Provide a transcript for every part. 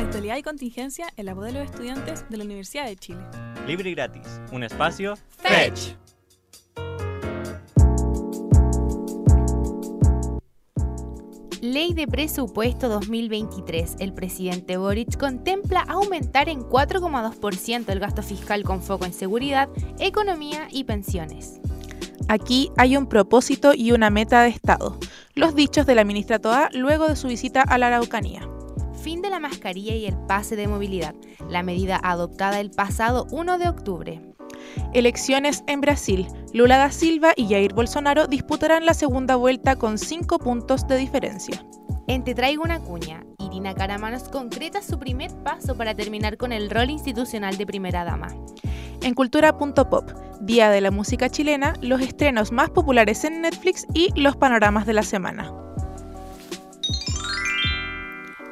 Actualidad y contingencia en la voz de los estudiantes de la Universidad de Chile. Libre y gratis. Un espacio. Fetch. Ley de Presupuesto 2023. El presidente Boric contempla aumentar en 4,2% el gasto fiscal con foco en seguridad, economía y pensiones. Aquí hay un propósito y una meta de Estado. Los dichos de la ministra Toa luego de su visita a la Araucanía. Fin de la mascarilla y el pase de movilidad, la medida adoptada el pasado 1 de octubre. Elecciones en Brasil. Lula da Silva y Jair Bolsonaro disputarán la segunda vuelta con cinco puntos de diferencia. En Te traigo una cuña, Irina Caramanos concreta su primer paso para terminar con el rol institucional de primera dama. En Cultura.pop, Día de la Música Chilena, los estrenos más populares en Netflix y los panoramas de la semana.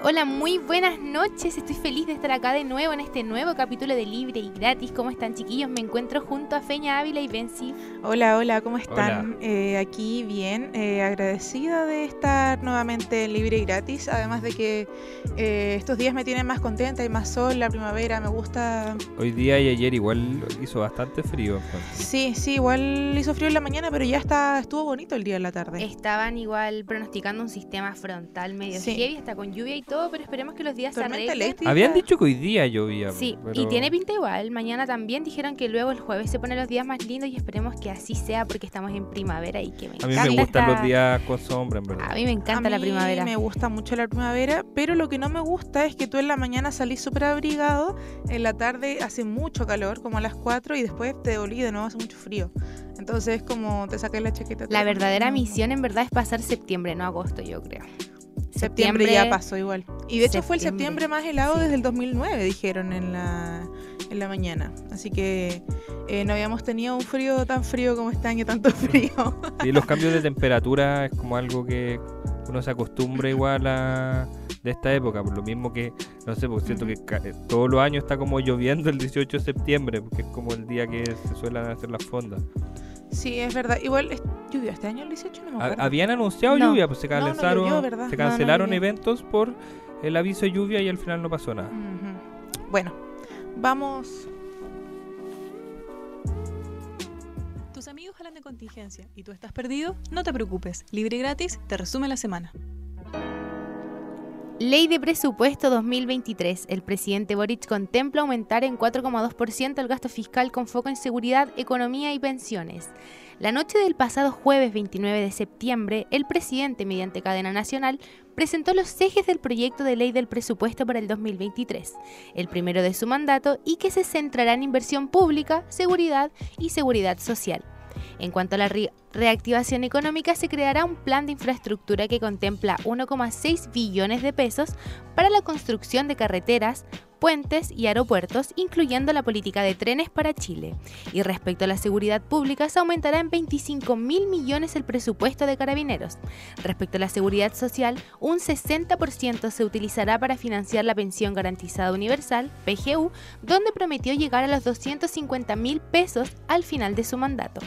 Hola, muy buenas noches. Estoy feliz de estar acá de nuevo en este nuevo capítulo de Libre y Gratis. ¿Cómo están, chiquillos? Me encuentro junto a Feña Ávila y Benzi. Hola, hola, ¿cómo están? Eh, aquí bien, eh, agradecida de estar nuevamente en Libre y Gratis. Además de que eh, estos días me tienen más contenta, hay más sol, la primavera, me gusta. Hoy día y ayer igual hizo bastante frío. Sí, sí, igual hizo frío en la mañana, pero ya está, estuvo bonito el día en la tarde. Estaban igual pronosticando un sistema frontal medio Sí. heavy, hasta con lluvia y todo, pero esperemos que los días se arreglen. Habían dicho que hoy día llovía. Sí, pero- y tiene pinta igual. Mañana también dijeron que luego el jueves se ponen los días más lindos y esperemos que así sea porque estamos en primavera y que me A mí encanta me gustan esta- los días con sombra, en A verdad. mí me encanta A la mí primavera. Me gusta mucho la primavera, pero lo que no me gusta es que tú en la mañana salís súper abrigado, en la tarde hace mucho calor, como a las 4, y después te devolví de nuevo, hace mucho frío. Entonces es como te sacas la chaqueta. La verdadera misión en verdad es pasar septiembre, no agosto, yo creo. Septiembre ya pasó igual. Y de hecho fue el Septiembre, más helado sí. desde el 2009, dijeron en la, en la mañana. Así que eh, no habíamos tenido un frío tan frío como este año, tanto frío. Y los cambios de temperatura es como algo que uno se acostumbra igual a de esta época, por lo mismo que, no sé, porque siento que ca- eh, todos los años está como lloviendo el 18 de septiembre, porque es como el día que se suelen hacer las fondas. Sí, es verdad. Igual es- llovió este año el 18, no me acuerdo. Habían anunciado No. lluvia, pues se No, no cancelaron, se No, no cancelaron eventos por el aviso de lluvia y al final no pasó nada. Bueno, vamos ¿Tus amigos hablan de contingencia y tú estás perdido? No te preocupes. Libre y gratis te resume la semana. Ley de Presupuesto 2023. El presidente Boric contempla aumentar en 4,2% el gasto fiscal con foco en seguridad, economía y pensiones. La noche del pasado jueves 29 de septiembre, el presidente, mediante cadena nacional, presentó los ejes del proyecto de ley del presupuesto para el 2023, el primero de su mandato y que se centrará en inversión pública, seguridad y seguridad social. En cuanto a la re- reactivación económica, se creará un plan de infraestructura que contempla 1,6 billones de pesos para la construcción de carreteras, puentes y aeropuertos, incluyendo la política de trenes para Chile. Y respecto a la seguridad pública, se aumentará en 25 mil millones el presupuesto de carabineros. Respecto a la seguridad social, un 60% se utilizará para financiar la pensión garantizada universal, PGU, donde prometió llegar a los 250 mil pesos al final de su mandato.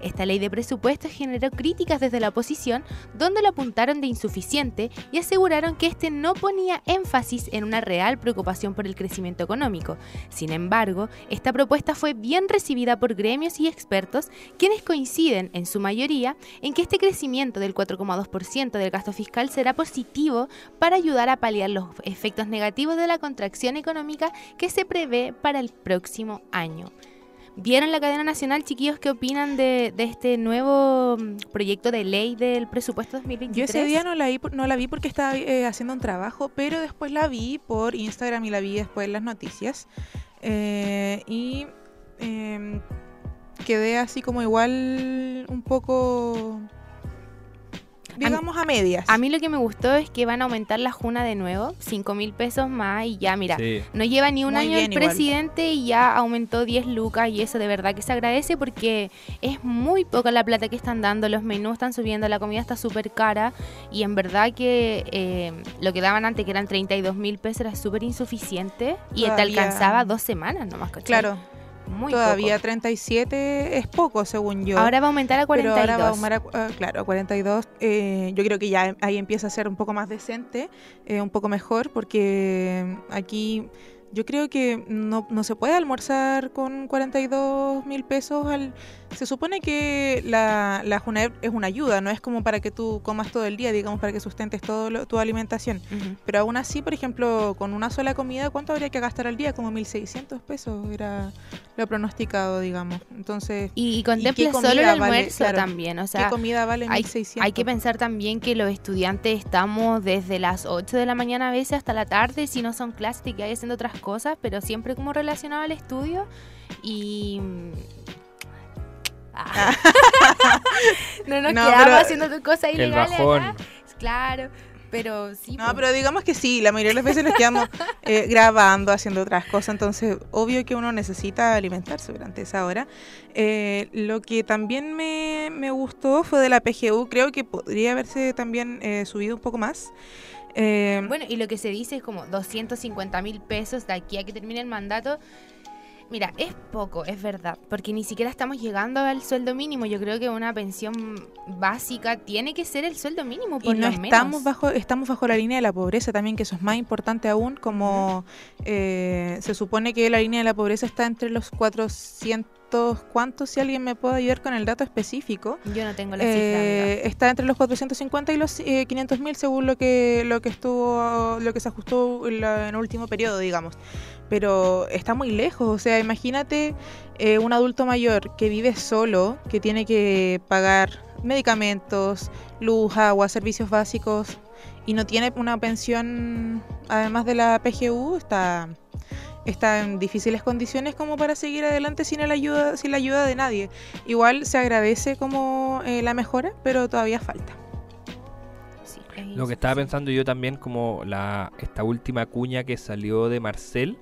Esta ley de presupuestos generó críticas desde la oposición, donde lo apuntaron de insuficiente y aseguraron que este no ponía énfasis en una real preocupación por el crecimiento económico. Sin embargo, esta propuesta fue bien recibida por gremios y expertos, quienes coinciden en su mayoría en que este crecimiento del 4,2% del gasto fiscal será positivo para ayudar a paliar los efectos negativos de la contracción económica que se prevé para el próximo año. ¿Vieron la cadena nacional, chiquillos? ¿Qué opinan de, de este nuevo mm, proyecto de ley del presupuesto 2023? Yo ese día no la vi, no la vi porque estaba eh, haciendo un trabajo, pero después la vi por Instagram y la vi después en las noticias. Eh, y em, quedé así como igual un poco, digamos, a medias. A mí lo que me gustó es que van a aumentar la juna de nuevo, 5 mil pesos más y ya, mira, Sí. no lleva ni un Muy año el igual. presidente y ya aumentó 10 lucas y eso de verdad que se agradece porque es muy poca la plata que están dando, los menús están subiendo, la comida está súper cara y en verdad que eh, lo que daban antes que eran 32 mil pesos era súper insuficiente y te Todavía- alcanzaba dos semanas nomás, ¿cachai? Claro, Muy Todavía poco. 37 es poco, según yo. Ahora va a aumentar a pero 42. ahora va a aumentar a, ah, claro, a 42. eh, yo creo que ya ahí empieza a ser un poco más decente, eh, un poco mejor, porque aquí yo creo que no, no se puede almorzar con 42 mil pesos. Al, se supone que la, la Junep es una ayuda, no es como para que tú comas todo el día, digamos, para que sustentes toda tu alimentación. Pero aún así, por ejemplo, con una sola comida, ¿cuánto habría que gastar al día? Como 1.600 pesos era lo pronosticado, digamos. Entonces, Y, y qué contempla solo el vale? almuerzo Claro. también, o ¿qué sea, comida vale hay, 1.600? hay que pensar también que los estudiantes estamos desde las 8 de la mañana a veces hasta la tarde, si no son clases, te quedas haciendo otras cosas, pero siempre como relacionado al estudio y... Ah. no nos No, quedamos pero- haciendo tus cosas El ilegales bajón. acá. Claro, pero sí. No, pues. pero digamos que sí, la mayoría de las veces nos quedamos eh, grabando, haciendo otras cosas, entonces obvio que uno necesita alimentarse durante esa hora. Eh, lo que también me, me gustó fue de la PGU, creo que podría haberse también eh, subido un poco más. Eh, Bueno, y lo que se dice es como 250 mil pesos de aquí a que termine el mandato. Mira, es poco, es verdad, porque ni siquiera estamos llegando al sueldo mínimo. Yo creo que una pensión básica tiene que ser el sueldo mínimo, por y no lo estamos menos. bajo estamos bajo la línea de la pobreza también que eso es más importante aún como eh, se supone que la línea de la pobreza está entre los 400 cuántos si alguien me puede ayudar con el dato específico Yo no tengo la Eh, cifra. está entre los 450 y los eh, 500 mil según lo que lo que estuvo lo que se ajustó en, la- en el último periodo digamos pero está muy lejos. O sea imagínate eh, un adulto mayor que vive solo que tiene que pagar medicamentos luz agua servicios básicos y no tiene una pensión además de la PGU está está en difíciles condiciones como para seguir adelante sin la ayuda sin la ayuda de nadie. Igual se agradece como eh, la mejora pero todavía falta. Lo que estaba pensando yo también como la esta última cuña que salió de Marcel,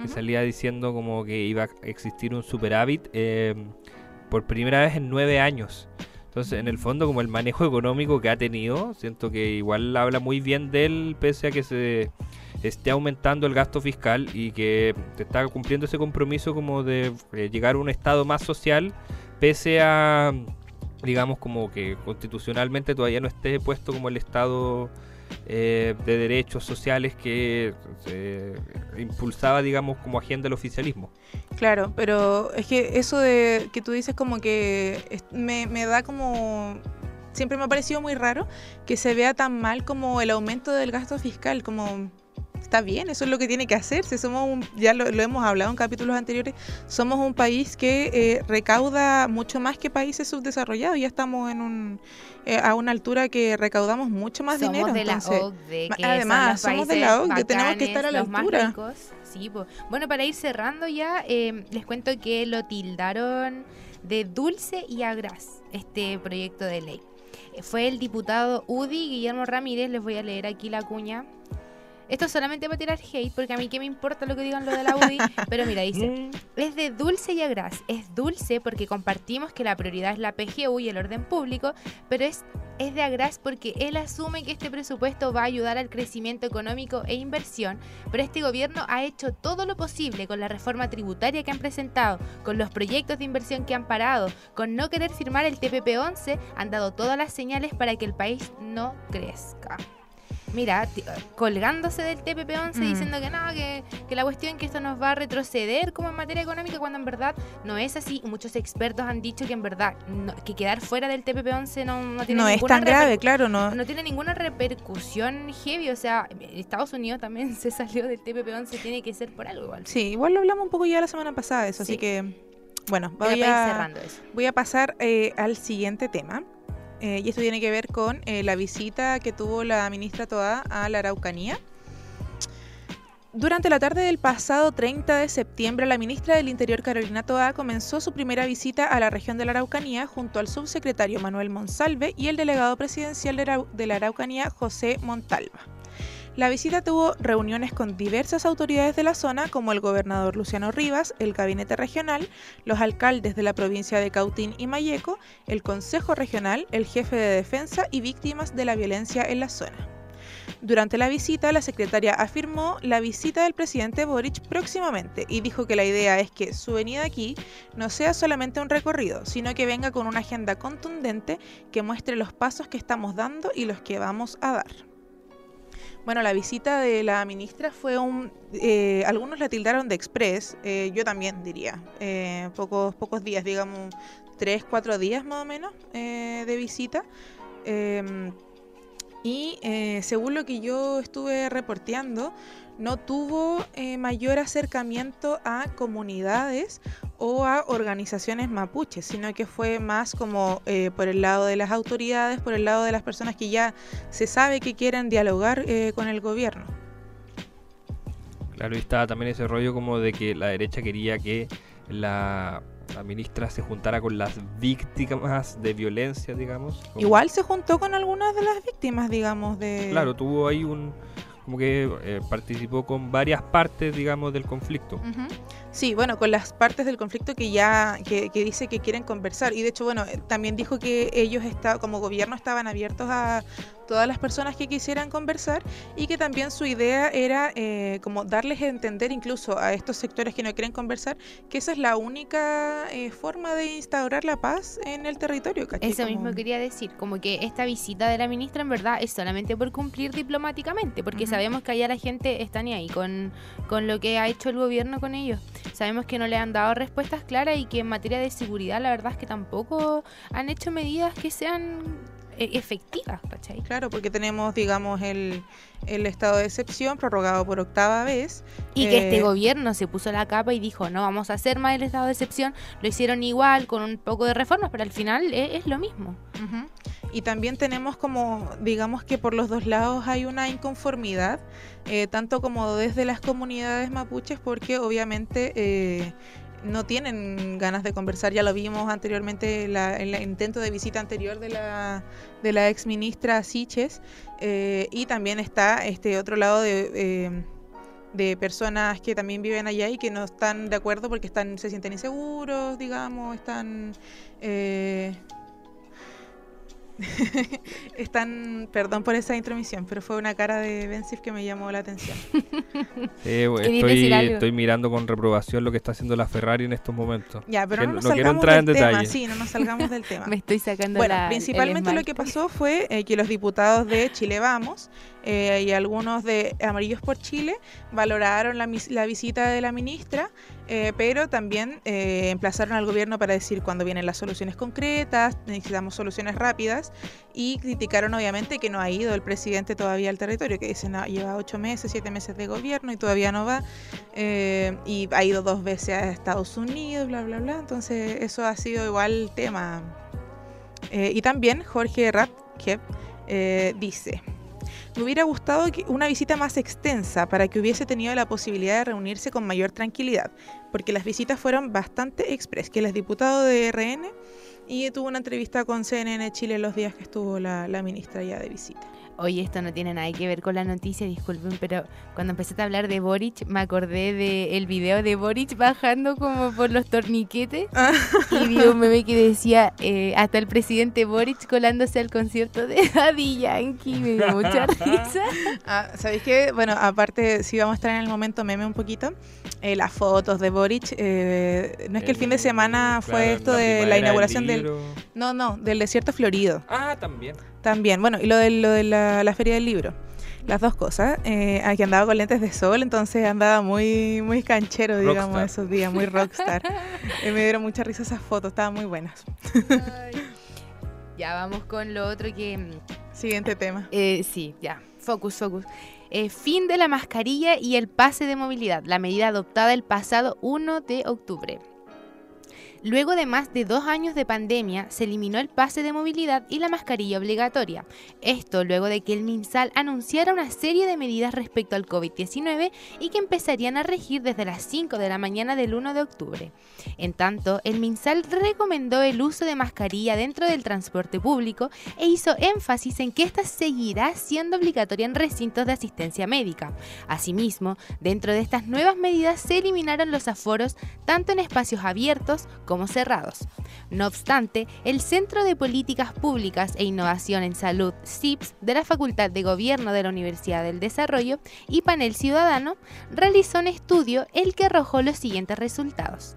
que salía diciendo como que iba a existir un superávit eh, por primera vez en nueve años. Entonces, en el fondo, como el manejo económico que ha tenido, siento que igual habla muy bien de él, pese a que se esté aumentando el gasto fiscal y que está cumpliendo ese compromiso como de eh, llegar a un estado más social, pese a, digamos, como que constitucionalmente todavía no esté puesto como el estado eh, de derechos sociales que se impulsaba, digamos, como agenda del oficialismo. Claro, pero es que eso de que tú dices como que me, me da como... Siempre me ha parecido muy raro que se vea tan mal como el aumento del gasto fiscal, como... Está bien, eso es lo que tiene que hacerse. Somos un, ya lo, lo hemos hablado en capítulos anteriores, somos un país que eh, recauda mucho más que países subdesarrollados. Ya estamos en un, eh, a una altura que recaudamos mucho más somos dinero. de la OCDE, que además, somos de la OCDE, tenemos que estar a la bacanes, altura. Sí. Bueno, para ir cerrando ya, eh, les cuento que lo tildaron de dulce y agraz este proyecto de ley. Eh, Fue el diputado UDI Guillermo Ramírez, les voy a leer aquí la cuña. Esto es solamente para tirar hate, porque a mí qué me importa lo que digan lo de la UDI, pero mira, dice, es de dulce y agraz. Es dulce porque compartimos que la prioridad es la PGU y el orden público, pero es, es de agraz porque él asume que este presupuesto va a ayudar al crecimiento económico e inversión, pero este gobierno ha hecho todo lo posible con la reforma tributaria que han presentado, con los proyectos de inversión que han parado, con no querer firmar el TPP-11, han dado todas las señales para que el país no crezca. Mira, ti- colgándose del TPP-11 Mm. diciendo que no, que, que la cuestión que esto nos va a retroceder como en materia económica cuando en verdad no es así. Muchos expertos han dicho que en verdad no- que quedar fuera del TPP-11 no, no tiene no es tan grave, claro, no, no tiene ninguna repercusión heavy, o sea, Estados Unidos también se salió del TPP-11, tiene que ser por algo igual. Sí, igual lo hablamos un poco ya la semana pasada de eso, Sí. así que bueno, voy a, cerrando eso. voy a pasar eh, al siguiente tema. Eh, y esto tiene que ver con eh, la visita que tuvo la ministra Toa a la Araucanía. Durante la tarde del pasado 30 de septiembre, la ministra del Interior Carolina Toa comenzó su primera visita a la región de la Araucanía junto al subsecretario Manuel Monsalve y el delegado presidencial de la Araucanía José Montalva. La visita tuvo reuniones con diversas autoridades de la zona, como el gobernador Luciano Rivas, el gabinete regional, los alcaldes de la provincia de Cautín y Mayeco, el consejo regional, el jefe de defensa y víctimas de la violencia en la zona. Durante la visita, la secretaria afirmó la visita del presidente Boric próximamente y dijo que la idea es que su venida aquí no sea solamente un recorrido, sino que venga con una agenda contundente que muestre los pasos que estamos dando y los que vamos a dar. Bueno, la visita de la ministra fue un... eh, algunos la tildaron de express, eh, yo también diría. eh, pocos, pocos días, digamos, tres, cuatro días más o menos eh, de visita. Em, y según lo que yo estuve reporteando, no tuvo eh, mayor acercamiento a comunidades o a organizaciones mapuches, sino que fue más como eh, por el lado de las autoridades, por el lado de las personas que ya se sabe que quieren dialogar eh, con el gobierno. Claro, y estaba también ese rollo como de que la derecha quería que la, la ministra se juntara con las víctimas de violencia, digamos. Igual se juntó con algunas de las víctimas, digamos, de... Claro, tuvo ahí un... como que eh, participó con varias partes, digamos, del conflicto. Sí, bueno, con las partes del conflicto que ya que, que dice que quieren conversar y de hecho, bueno, eh, también dijo que ellos está, como gobierno estaban abiertos a todas las personas que quisieran conversar y que también su idea era eh, como darles a entender incluso a estos sectores que no quieren conversar que esa es la única eh, forma de instaurar la paz en el territorio. ¿cachai? Eso Como- mismo quería decir, como que esta visita de la ministra en verdad es solamente por cumplir diplomáticamente, porque Ujú. sabemos que allá la gente está ni ahí con, con lo que ha hecho el gobierno con ellos. Sabemos que no le han dado respuestas claras y que en materia de seguridad la verdad es que tampoco han hecho medidas que sean efectivas, ¿cachai? Claro, porque tenemos, digamos, el, el estado de excepción prorrogado por octava vez. Y que este Eh, gobierno se puso la capa y dijo, no, vamos a hacer más el estado de excepción. Lo hicieron igual, con un poco de reformas, pero al final e- es, lo mismo. Ujú. Y también tenemos como, digamos que por los dos lados hay una inconformidad, eh, tanto como desde las comunidades mapuches, porque obviamente eh, no tienen ganas de conversar. Ya lo vimos anteriormente la- en el intento de visita anterior de la, de la ex ministra Siches. eh, y también está este otro lado de... eh, de personas que también viven allá y que no están de acuerdo porque están se sienten inseguros, digamos, están eh, están, perdón por esa intromisión, pero fue una cara de Bensif que me llamó la atención. Eh, bueno, ¿Queréis estoy, estoy mirando con reprobación lo que está haciendo la Ferrari en estos momentos. Ya, pero Que no nos no quiero entrar del en tema, detalle. sí, no nos salgamos del tema. Me estoy sacando Bueno, la- principalmente lo que pasó fue eh, que los diputados de Chile Vamos eh, y algunos de Amarillos por Chile valoraron la, visita de la ministra, eh, pero también eh, emplazaron al gobierno para decir cuándo vienen las soluciones concretas, necesitamos soluciones rápidas y criticaron obviamente que no ha ido el presidente todavía al territorio, que dicen "No, lleva ocho meses, siete meses de gobierno y todavía no va, y ha ido dos veces a Estados Unidos, bla, bla, bla, entonces eso ha sido igual tema. Y también Jorge Ratke eh, dice, me hubiera gustado una visita más extensa para que hubiese tenido la posibilidad de reunirse con mayor tranquilidad, porque las visitas fueron bastante express, que él es diputado de RN y tuvo una entrevista con CNN Chile los días que estuvo la, la ministra ya de visita. Oye, esto no tiene nada que ver con la noticia, disculpen, pero cuando empezaste a hablar de Boric, me acordé del video de Boric bajando como por los torniquetes y vi un meme que decía eh, hasta el presidente Boric colándose al concierto de Daddy Yankee. Me dio mucha risa. Ah, ¿Sabéis qué? Bueno, aparte, si vamos a estar en el momento meme un poquito, eh, las fotos de Boric, eh, no es que el fin de semana fue claro, esto la de la inauguración del... No, no, del desierto florido. Ah, también. También, bueno, y lo de, lo de la, la feria del libro. Las dos cosas. Eh, aquí andaba con lentes de sol, entonces andaba muy muy canchero, digamos, Rockstar. esos días, muy rockstar. Eh, me dieron mucha risa esas fotos, estaban muy buenas. Ya vamos con lo otro que... mm, Siguiente tema. Eh, sí, ya. Focus, focus. Eh, fin de la mascarilla y el pase de movilidad, la medida adoptada el pasado 1 de octubre. Luego de más de dos años de pandemia, se eliminó el pase de movilidad y la mascarilla obligatoria. Esto luego de que el MinSal anunciara una serie de medidas respecto al COVID-19 y que empezarían a regir desde las 5 de la mañana del 1 de octubre. En tanto, el MinSal recomendó el uso de mascarilla dentro del transporte público e hizo énfasis en que esta seguirá siendo obligatoria en recintos de asistencia médica. Asimismo, dentro de estas nuevas medidas se eliminaron los aforos tanto en espacios abiertos como cerrados. No obstante, el Centro de Políticas Públicas e Innovación en Salud, CIPS, de la Facultad de Gobierno de la Universidad del Desarrollo y Panel Ciudadano realizó un estudio el que arrojó los siguientes resultados.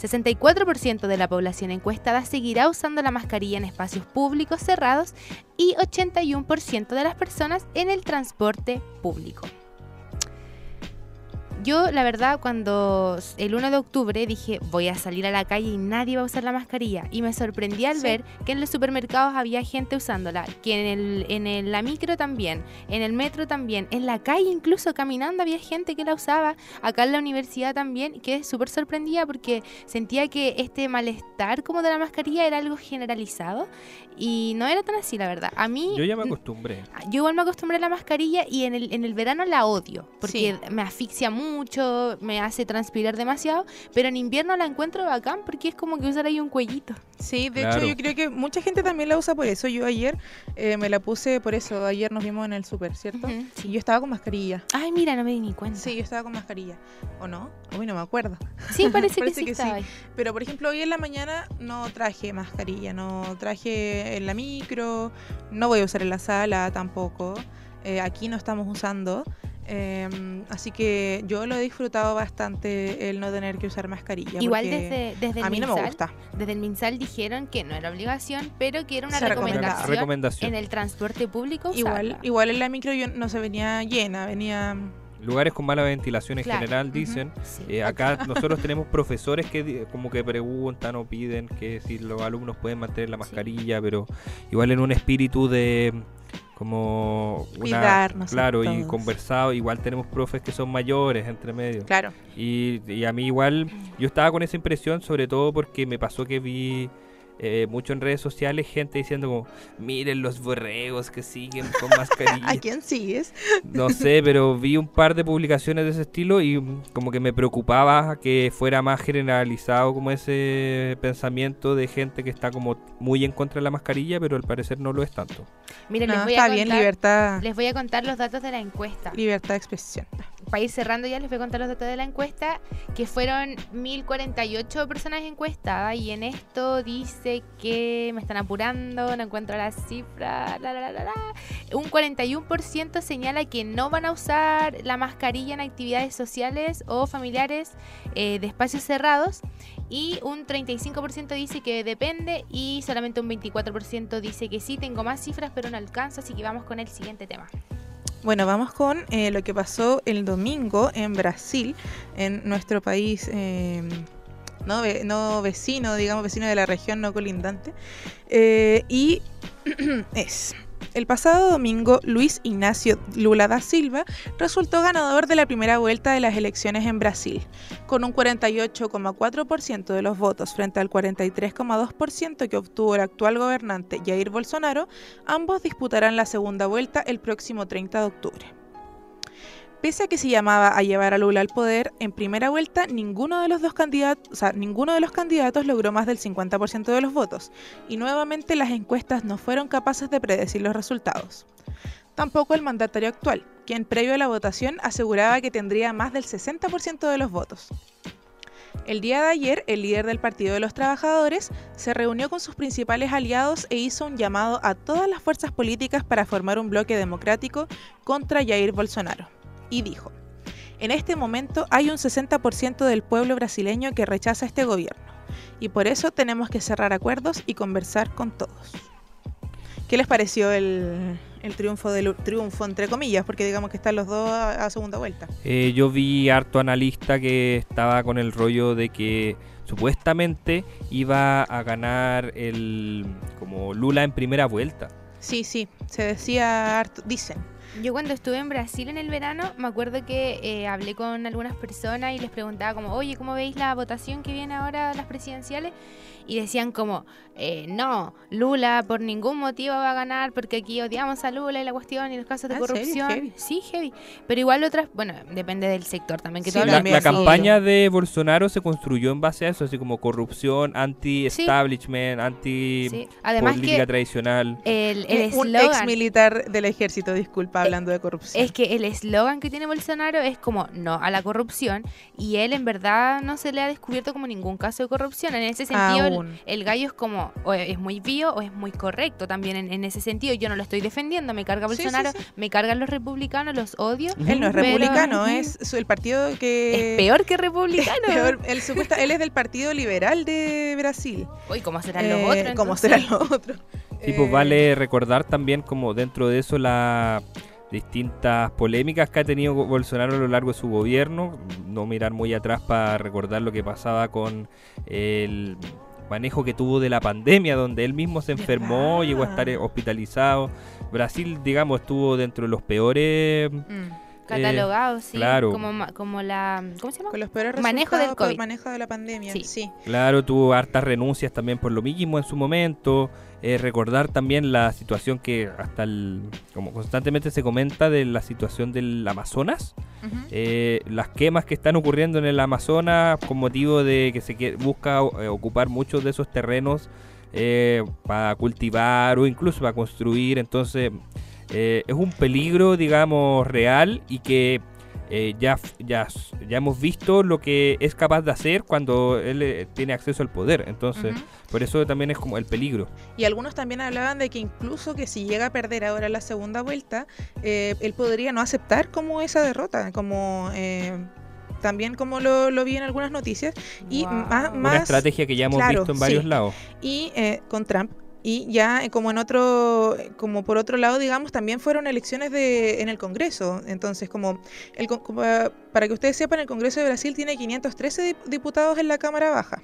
64% de la población encuestada seguirá usando la mascarilla en espacios públicos cerrados y 81% de las personas en el transporte público. Yo, la verdad, cuando el 1 de octubre dije voy a salir a la calle y nadie va a usar la mascarilla. Y me sorprendí al Sí. ver que en los supermercados había gente usándola, que en, el, en el- la micro también, en el metro también, en la calle incluso caminando había gente que la usaba, acá en la universidad también, y quedé súper sorprendida porque sentía que este malestar como de la mascarilla era algo generalizado y no era tan así, la verdad. A mí... Yo ya me acostumbré. Yo igual me acostumbré a la mascarilla y en el, en el verano la odio, porque Sí. me asfixia mucho, me hace transpirar demasiado, pero en invierno la encuentro bacán porque es como que usar ahí un cuellito. Sí, de Claro. hecho yo creo que mucha gente también la usa por eso. Yo ayer eh, me la puse por eso. Ayer nos vimos en el súper, ¿cierto? Sí. Y yo estaba con mascarilla. Ay, mira, no me di ni cuenta. Sí, yo estaba con mascarilla. ¿O no? Uy, no me acuerdo. Sí, parece, Parece que sí que. Pero por ejemplo, hoy en la mañana no traje mascarilla, no traje en la micro, no voy a usar en la sala tampoco. eh, aquí no estamos usando. Em, así que yo lo he disfrutado bastante el no tener que usar mascarilla. Igual desde, desde el a mí no me MinSal, gusta. desde el MinSal dijeron que no era obligación, pero que era una recomendación Recomendación. en el transporte público Igual, usarla. igual en la micro yo no se venía llena, venía... Lugares con mala ventilación en Claro, general dicen. Sí. Eh, acá nosotros tenemos profesores que di- como que preguntan o piden que si los alumnos pueden mantener la Sí. mascarilla, pero igual en un espíritu de como una, Cuidarnos claro y conversado igual tenemos profes que son mayores entre medio. Claro, y, y a mí igual yo estaba con esa impresión sobre todo porque me pasó que vi eh, mucho en redes sociales gente diciendo como miren los borregos que siguen con mascarilla ¿a quién sigues? no sé, pero vi un par de publicaciones de ese estilo y como que me preocupaba que fuera más generalizado como ese pensamiento de gente que está como muy en contra de la mascarilla, pero al parecer no lo es tanto. Miren, No, les, voy está a bien, libertad, les voy a contar los datos de la encuesta. libertad de expresión. Para ir cerrando ya, les voy a contar los datos de la encuesta, que fueron 1048 personas encuestadas y en esto dice que me están apurando, no encuentro la cifra, la, la, la, un 41% señala que no van a usar la mascarilla en actividades sociales o familiares eh, de espacios cerrados y un 35% dice que depende y solamente un 24% dice que sí, tengo más cifras pero no alcanzo, así que vamos con el siguiente tema. Bueno, vamos con eh, lo que pasó el domingo en Brasil, en nuestro país eh, no, no vecino, digamos vecino de la región no colindante. Eh, y es, el pasado domingo Luis Ignacio Lula da Silva resultó ganador de la primera vuelta de las elecciones en Brasil, con un 48,4% de los votos frente al 43,2% que obtuvo el actual gobernante Jair Bolsonaro Ambos disputarán la segunda vuelta el próximo 30 de octubre. Pese a que se llamaba a llevar a Lula al poder, en primera vuelta ninguno de los dos candidatos, ninguno de los candidatos logró más del 50% de los votos, y nuevamente las encuestas no fueron capaces de predecir los resultados. Tampoco el mandatario actual, quien previo a la votación aseguraba que tendría más del 60% de los votos. El día de ayer, el líder del Partido de los Trabajadores se reunió con sus principales aliados e hizo un llamado a todas las fuerzas políticas para formar un bloque democrático contra Jair Bolsonaro. Y dijo, en este momento hay un 60% del pueblo brasileño que rechaza este gobierno, y por eso tenemos que cerrar acuerdos y conversar con todos. ¿Qué les pareció el, el triunfo, del, triunfo, entre comillas? Porque digamos que están los dos a, a segunda vuelta. Eh, yo vi harto analista que estaba con el rollo de que supuestamente iba a ganar el como Lula en primera vuelta. Sí, sí, se decía harto, dicen. Yo cuando estuve en Brasil en el verano, me acuerdo que eh, hablé con algunas personas y les preguntaba como, oye, ¿cómo veis la votación que viene ahora, las presidenciales? Y decían como, eh, no, Lula por ningún motivo va a ganar porque aquí odiamos a Lula y la cuestión y los casos de Ah, corrupción. Heavy. Sí, heavy. Pero igual otras, bueno, depende del sector también que Sí, tú La, campaña de Bolsonaro se construyó en base a eso, así como corrupción, anti-establishment, anti Sí. Además política que tradicional. el el un eslogan... ex militar del ejército, disculpa, hablando de corrupción. Es que el eslogan que tiene Bolsonaro es como no a la corrupción y él en verdad no se le ha descubierto como ningún caso de corrupción. En ese sentido, el, Aún. el gallo es como o es muy vivo o es muy correcto también en, en ese sentido. Yo no lo estoy defendiendo, me carga Sí, sí, Bolsonaro, sí. me cargan los republicanos, los odio. Él no es Pero- republicano, es su- el partido que... Es peor que republicano. peor. Él, es del Partido Liberal de Brasil. Uy, ¿cómo serán los Eh, otros? ¿Cómo entonces? serán los otros? Sí, pues Eh, vale recordar también como dentro de eso las distintas polémicas que ha tenido Bolsonaro a lo largo de su gobierno, no mirar muy atrás para recordar lo que pasaba con el manejo que tuvo de la pandemia, donde él mismo se enfermó, ¿Verdad? llegó a estar eh, hospitalizado. Brasil, digamos, estuvo dentro de los peores mm, Catalogado, sí. claro. Como, como la. ¿Cómo se llama? Con los peores Manejo del por COVID. manejo de la pandemia. Sí. Sí. Claro, tuvo hartas renuncias también por lo mismo en su momento. Eh, recordar también la situación que hasta el, como constantemente se comenta de la situación del Amazonas, eh, las quemas que están ocurriendo en el Amazonas con motivo de que se busca eh, ocupar muchos de esos terrenos eh, para cultivar o incluso para construir. Entonces es un peligro, digamos, real y que eh, ya, ya, ya hemos visto lo que es capaz de hacer cuando él eh, tiene acceso al poder. Entonces, por eso también es como el peligro. Y algunos también hablaban de que incluso que si llega a perder ahora la segunda vuelta, eh, él podría no aceptar como esa derrota, como eh, también como lo, lo vi en algunas noticias. Y más, Una estrategia que ya hemos claro, visto en varios sí. lados. y eh, con Trump. Y ya eh, como en otro, eh, como por otro lado, digamos, también fueron elecciones de, en el Congreso. Entonces, como, el, con- como, eh, para que ustedes sepan, el Congreso de Brasil tiene 513 dip- diputados en la Cámara Baja.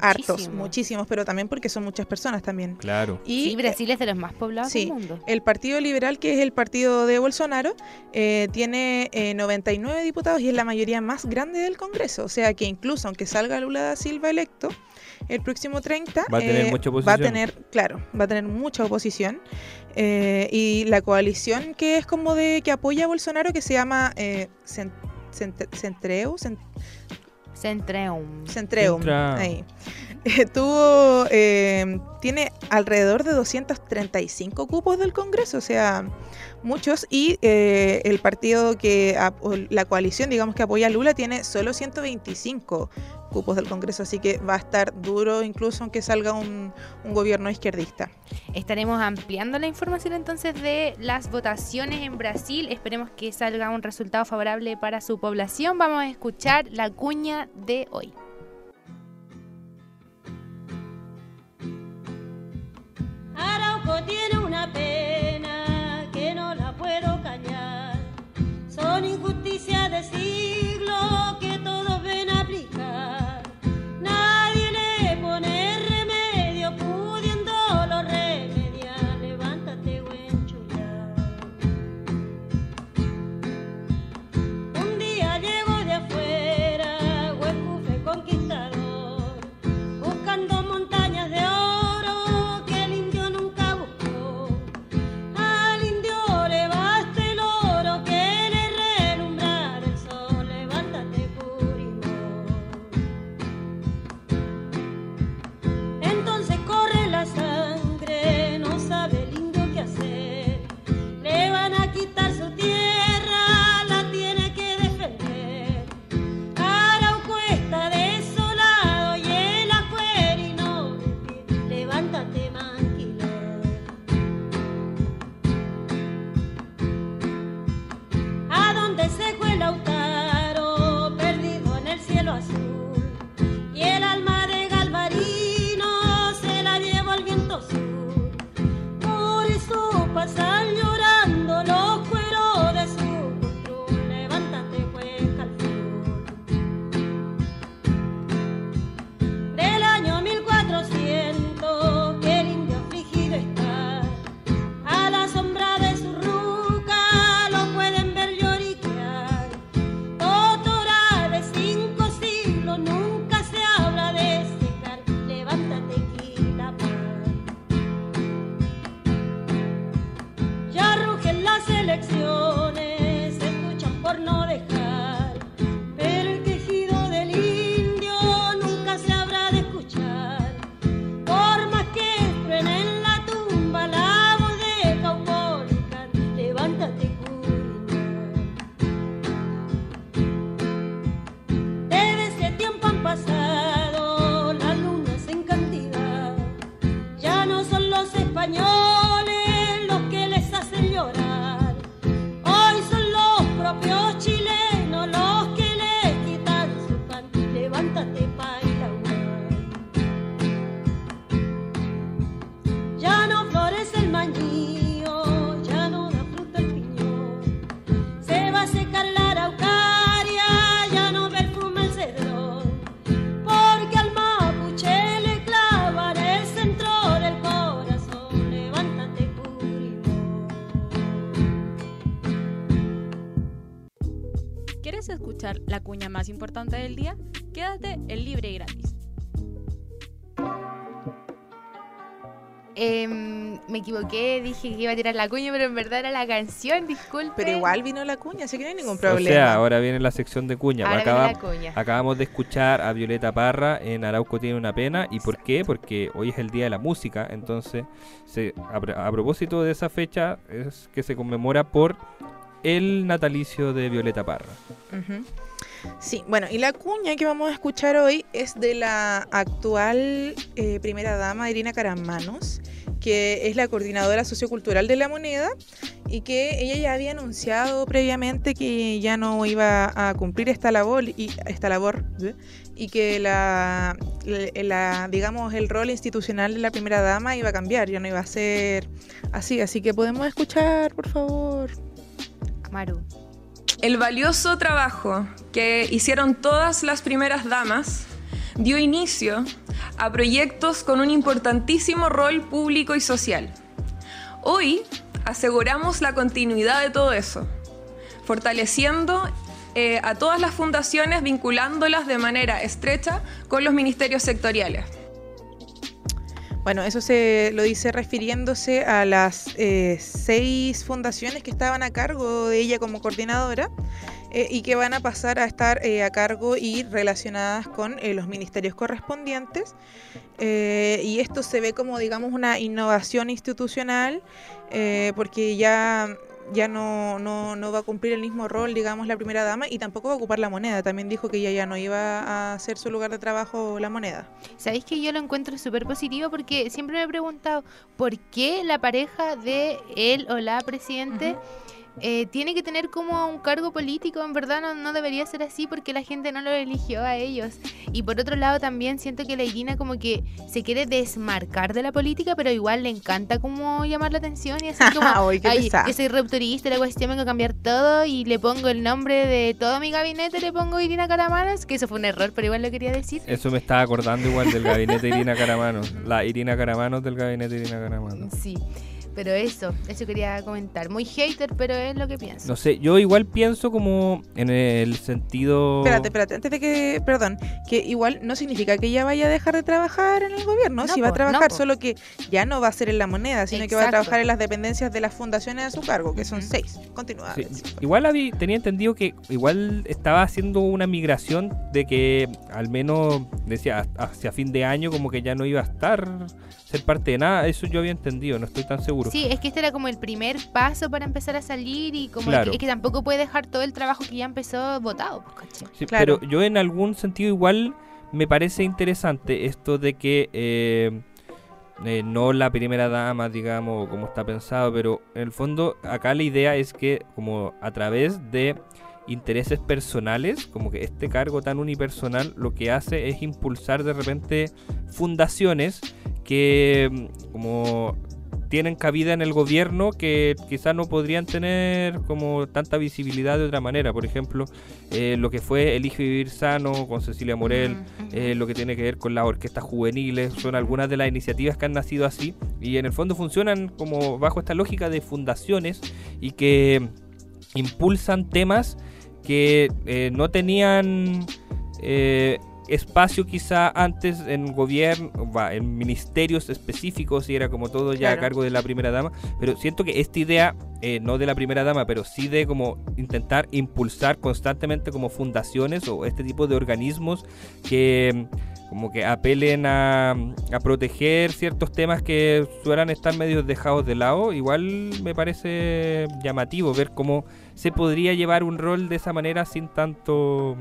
Hartos, Muchísimo. muchísimos, pero también porque son muchas personas también. Claro. Y Sí, Brasil es de los más poblados sí. del mundo. El Partido Liberal, que es el partido de Bolsonaro, eh, tiene eh, 99 diputados y es la mayoría más grande del Congreso. O sea que incluso aunque salga Lula da Silva electo, el próximo 30 Va a tener eh, mucha va a oposición. tener, claro, va a tener mucha oposición. Eh, y la coalición que es como de que apoya a Bolsonaro, que se llama eh, Cent- Cent- Centreu, Cent- Centreum. Centreum. Centra- ahí. Eh, tuvo, eh, tiene alrededor de 235 cupos del Congreso, o sea, muchos. Y eh, el partido que, la coalición, digamos, que apoya a Lula, tiene solo 125 cupos del Congreso, así que va a estar duro incluso aunque salga un, un gobierno izquierdista. Estaremos ampliando la información entonces de las votaciones en Brasil. Esperemos que salga un resultado favorable para su población. Vamos a escuchar la cuña de hoy. Arauco tiene una pena Son injusticias de más importante del día? Quédate en libre y gratis. Em, me equivoqué, dije que iba a tirar la cuña, pero en verdad era la canción, disculpe. Pero igual vino la cuña, así que no hay ningún O problema. sea, ahora viene la sección de cuña. Ahora Acaba- viene la cuña. Acabamos de escuchar a Violeta Parra en Arauco tiene una pena. ¿Y por qué? Porque hoy es el Día de la Música. Entonces, se, a, a propósito de esa fecha, es que se conmemora por el natalicio de Violeta Parra. Ujú. Sí, bueno, y la cuña que vamos a escuchar hoy es de la actual eh, primera dama Irina Caramanos, que es la coordinadora sociocultural de la moneda y que ella ya había anunciado previamente que ya no iba a cumplir esta labor y esta labor ¿eh? y que la, digamos el rol institucional de la primera dama iba a cambiar, ya no iba a ser así, así que podemos escuchar, por favor. Maru. El valioso trabajo que hicieron todas las primeras damas dio inicio a proyectos con un importantísimo rol público y social. Hoy aseguramos la continuidad de todo eso, fortaleciendo eh, a todas las fundaciones, vinculándolas de manera estrecha con los ministerios sectoriales. Bueno, eso se lo dice refiriéndose a las eh, seis fundaciones que estaban a cargo de ella como coordinadora eh, y que van a pasar a estar eh, a cargo y relacionadas con eh, los ministerios correspondientes. Y esto se ve como, digamos, una innovación institucional porque ya ya no, no, no va a cumplir el mismo rol, digamos, la primera dama y tampoco va a ocupar la moneda. También dijo que ella ya no iba a hacer su lugar de trabajo la moneda. Sabéis que yo lo encuentro súper positivo porque siempre me he preguntado por qué la pareja de él o la presidente eh, tiene que tener como un cargo político. En verdad no, no debería ser así porque la gente no lo eligió a ellos. Y por otro lado también siento que la Irina como que se quiere desmarcar de la política, pero igual le encanta como llamar la atención y así como, Ay, qué ay, que soy rupturista, la cuestión vengo a cambiar todo y le pongo el nombre de todo mi gabinete, le pongo Irina Caramanos, que eso fue un error, pero igual lo quería decir. Eso me estaba acordando igual del gabinete Irina Caramanos. La Irina Caramanos del gabinete Irina Caramanos. Sí, pero eso, eso quería comentar. Muy hater, pero es lo que pienso. No sé, yo igual pienso como en el sentido... Espérate, espérate, antes de que, perdón, que igual no significa que ella vaya a dejar de trabajar en el gobierno, No, si va a trabajar, no, solo que ya no va a ser en la moneda, sino que va a trabajar en las dependencias de las fundaciones a su cargo, que son seis. Continúa. Sí, igual habí- tenía entendido que igual estaba haciendo una migración de que al menos decía hacia fin de año como que ya no iba a estar ser parte de nada, eso yo había entendido, no estoy tan seguro. Sí, es que este era como el primer paso para empezar a salir y como Claro. que, es que tampoco puede dejar todo el trabajo que ya empezó votado, pues. Sí, Claro. Pero yo en algún sentido igual me parece interesante esto de que eh, eh, no la primera dama, digamos, como está pensado, pero en el fondo acá la idea es que como a través de intereses personales, como que este cargo tan unipersonal lo que hace es impulsar de repente fundaciones que mm, como tienen cabida en el gobierno que quizás no podrían tener como tanta visibilidad de otra manera. Por ejemplo, eh, lo que fue Elige Vivir Sano con Cecilia Morel, eh, lo que tiene que ver con las orquestas juveniles, son algunas de las iniciativas que han nacido así y en el fondo funcionan como bajo esta lógica de fundaciones y que impulsan temas que eh, no tenían eh, espacio quizá antes en gobierno, va, en ministerios específicos y era como todo ya a cargo de la primera dama, pero siento que esta idea, eh, no de la primera dama, pero sí de como intentar impulsar constantemente como fundaciones o este tipo de organismos que mm, como que apelen a, a proteger ciertos temas que suelen estar medio dejados de lado, igual me parece llamativo ver cómo se podría llevar un rol de esa manera sin tanto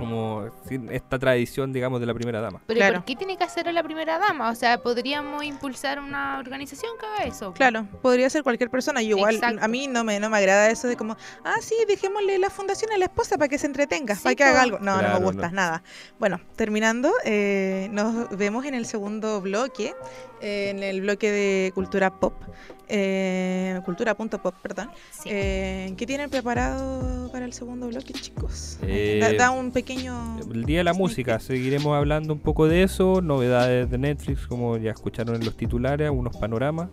como sin esta tradición digamos de la primera dama. Pero ¿y Claro. ¿por qué tiene que hacerlo la primera dama? O sea, podríamos impulsar una organización que haga eso. Claro, podría ser cualquier persona. Yo igual, Exacto. a mí no me, no me agrada eso de como, ah, sí, dejémosle la fundación a la esposa para que se entretenga, Sí, para que haga algo. No, no me gusta no. nada. Bueno, terminando, eh, nos vemos en el segundo bloque, eh, en el bloque de cultura pop, eh, cultura.pop, perdón. Sí. Eh, ¿Qué tienen preparado para el segundo bloque, chicos? Eh, da, da un pequeño... El Día de la sneak Música, seguiremos hablando un poco de eso, novedades de Netflix como ya escucharon en los titulares, algunos panoramas.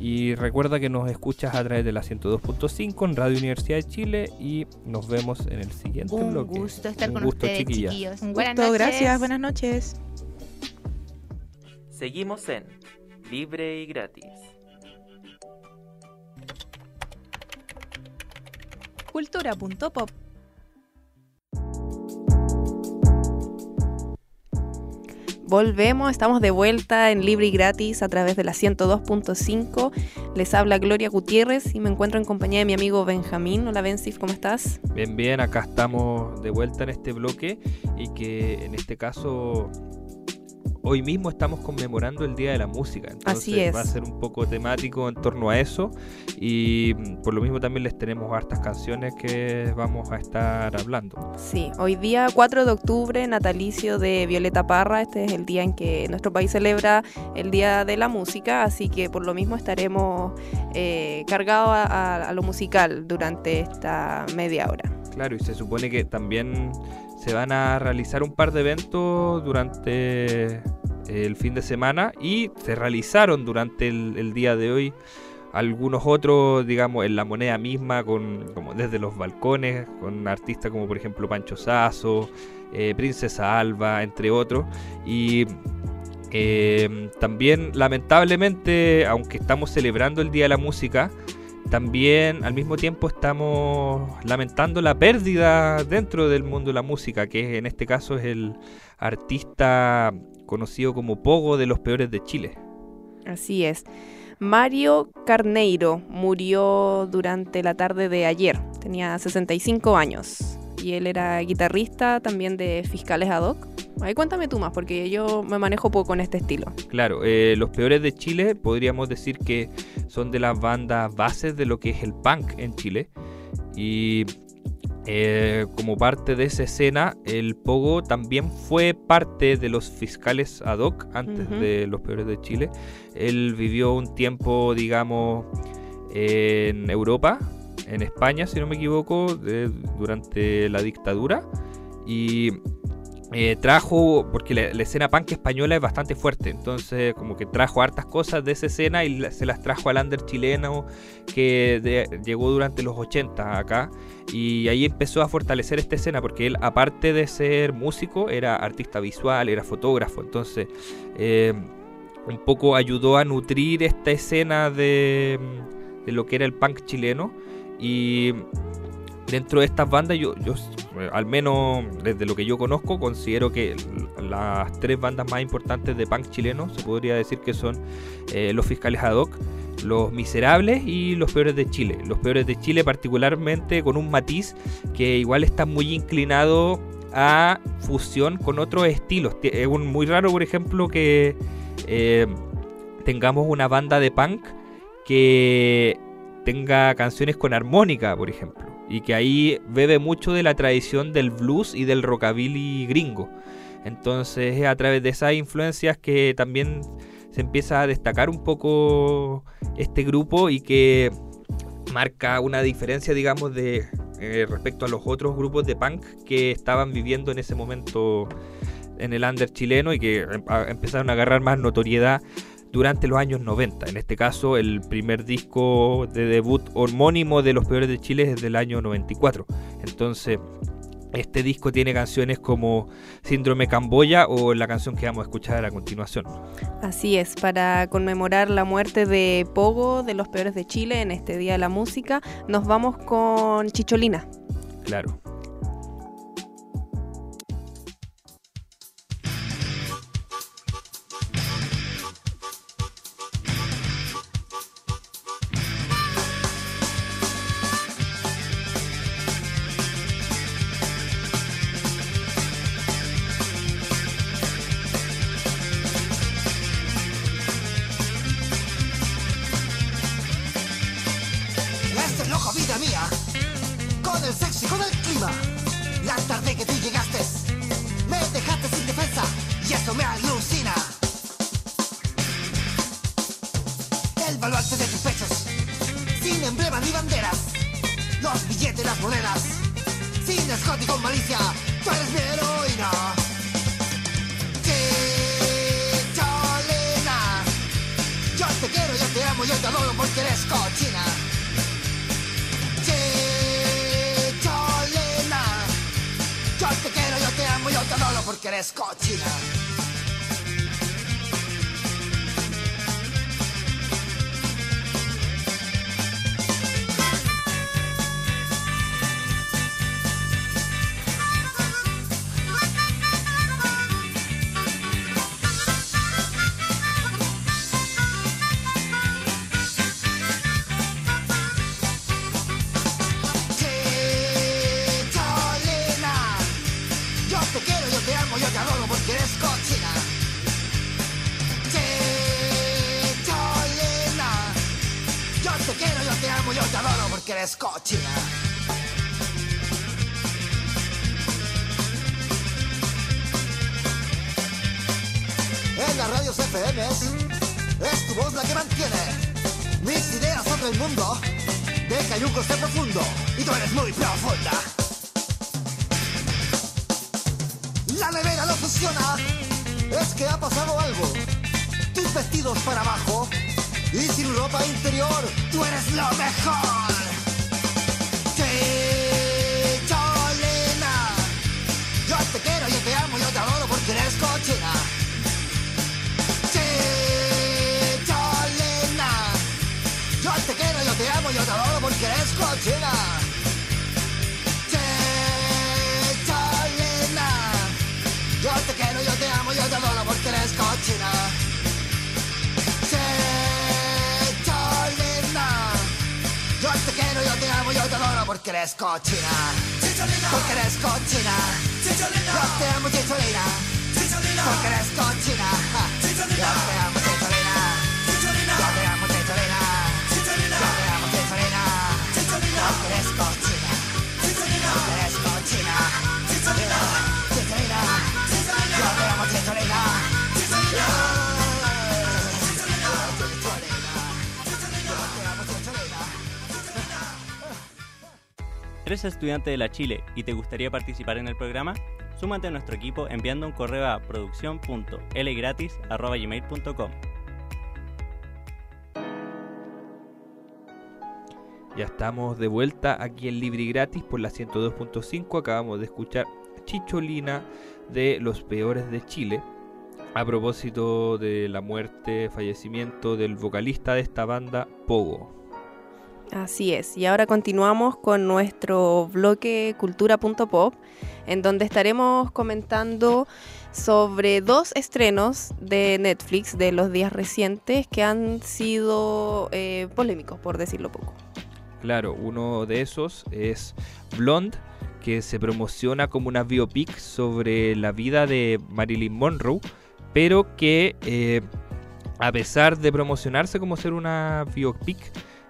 Y recuerda que nos escuchas a través de la 102.5 en Radio Universidad de Chile y nos vemos en el siguiente Un bloque. gusto estar Un con gusto, ustedes, chiquillas. chiquillos. Un Buenas gusto, noches. gracias, buenas noches. Seguimos en Libre y Gratis. Cultura.pop. Volvemos, estamos de vuelta en Libre y Gratis a través de la 102.5. Les habla Gloria Gutiérrez y me encuentro en compañía de mi amigo Benjamín. Hola Bensif, ¿cómo estás? Bien, bien, acá estamos de vuelta en este bloque y que en este caso hoy mismo estamos conmemorando el Día de la Música. Entonces Así es. va a ser un poco temático en torno a eso y mm, por lo mismo también les tenemos hartas canciones que vamos a estar hablando. Sí, hoy día 4 de octubre, natalicio de Violeta Parra. Este es el día en que nuestro país celebra el Día de la Música, así que por lo mismo estaremos eh, cargados a, a- a lo musical durante esta media hora. Claro, y se supone que también se van a realizar un par de eventos durante el fin de semana y se realizaron durante el, día de hoy algunos otros, digamos, en la moneda misma, con como desde los balcones, con artistas como por ejemplo Pancho Sasso, eh, Princesa Alba, entre otros. Y eh, también, lamentablemente, aunque estamos celebrando el Día de la Música, también al mismo tiempo estamos lamentando la pérdida dentro del mundo de la música, que en este caso es el artista conocido como Pogo de los Peores de Chile. Así es. Mario Carneiro murió durante la tarde de ayer. Tenía 65 años. Y él era guitarrista también de Fiscales Ad hoc. Ahí cuéntame tú más, porque yo me manejo poco en este estilo. Claro, eh, los Peores de Chile podríamos decir que son de las bandas bases de lo que es el punk en Chile. Y eh, como parte de esa escena, el Pogo también fue parte de los fiscales ad hoc antes de los Peores de Chile. Él vivió un tiempo, digamos, en Europa, en España, si no me equivoco, de- durante la dictadura. Y eh, trajo, porque la, la escena punk española es bastante fuerte, entonces como que trajo hartas cosas de esa escena y la- se las trajo al under chileno que de- llegó durante los 80 acá y ahí empezó a fortalecer esta escena porque él aparte de ser músico era artista visual, era fotógrafo, entonces eh, un poco ayudó a nutrir esta escena de, de lo que era el punk chileno y dentro de estas bandas yo, yo eh, al menos desde lo que yo conozco considero que las tres bandas más importantes de punk chileno se podría decir que son eh, los fiscales ad hoc los miserables y los peores de Chile. Los peores de Chile particularmente con un matiz que igual está muy inclinado a fusión con otros estilos. Es un- muy raro por ejemplo que eh, tengamos una banda de punk que tenga canciones con armónica, por ejemplo, y que ahí bebe mucho de la tradición del blues y del rockabilly gringo. Entonces es a través de esas influencias que también se empieza a destacar un poco este grupo y que marca una diferencia, digamos, de eh, respecto a los otros grupos de punk que estaban viviendo en ese momento en el under chileno y que a- empezaron a agarrar más notoriedad durante los años 90. En este caso, el primer disco de debut homónimo de Los Peores de Chile es del año 94. Entonces, este disco tiene canciones como Síndrome Camboya o la canción que vamos a escuchar a continuación. Así es, para conmemorar la muerte de Pogo, de los peores de Chile, en este Día de la Música, nos vamos con Chicholina. Claro. Y tú eres muy profunda. La nevera no funciona, es que ha pasado algo. Tus vestidos para abajo y sin ropa interior, tú eres lo mejor. Porque eres cochina. Porque eres cochina. Te amo, chicholina. Porque eres cochina. ¿Eres estudiante de la Chile y te gustaría participar en el programa? Súmate a nuestro equipo enviando un correo a producción.lgratis.gmail.com Ya estamos de vuelta aquí en Libre y Gratis por la 102.5. Acabamos de escuchar Chicholina de Los Peores de Chile. A propósito de la muerte, fallecimiento del vocalista de esta banda, Pogo. Así es, y ahora continuamos con nuestro bloque cultura.pop, en donde estaremos comentando sobre dos estrenos de Netflix de los días recientes que han sido eh, polémicos, por decirlo poco. Claro, uno de esos es Blonde, que se promociona como una biopic sobre la vida de Marilyn Monroe, pero que eh, a pesar de promocionarse como ser una biopic,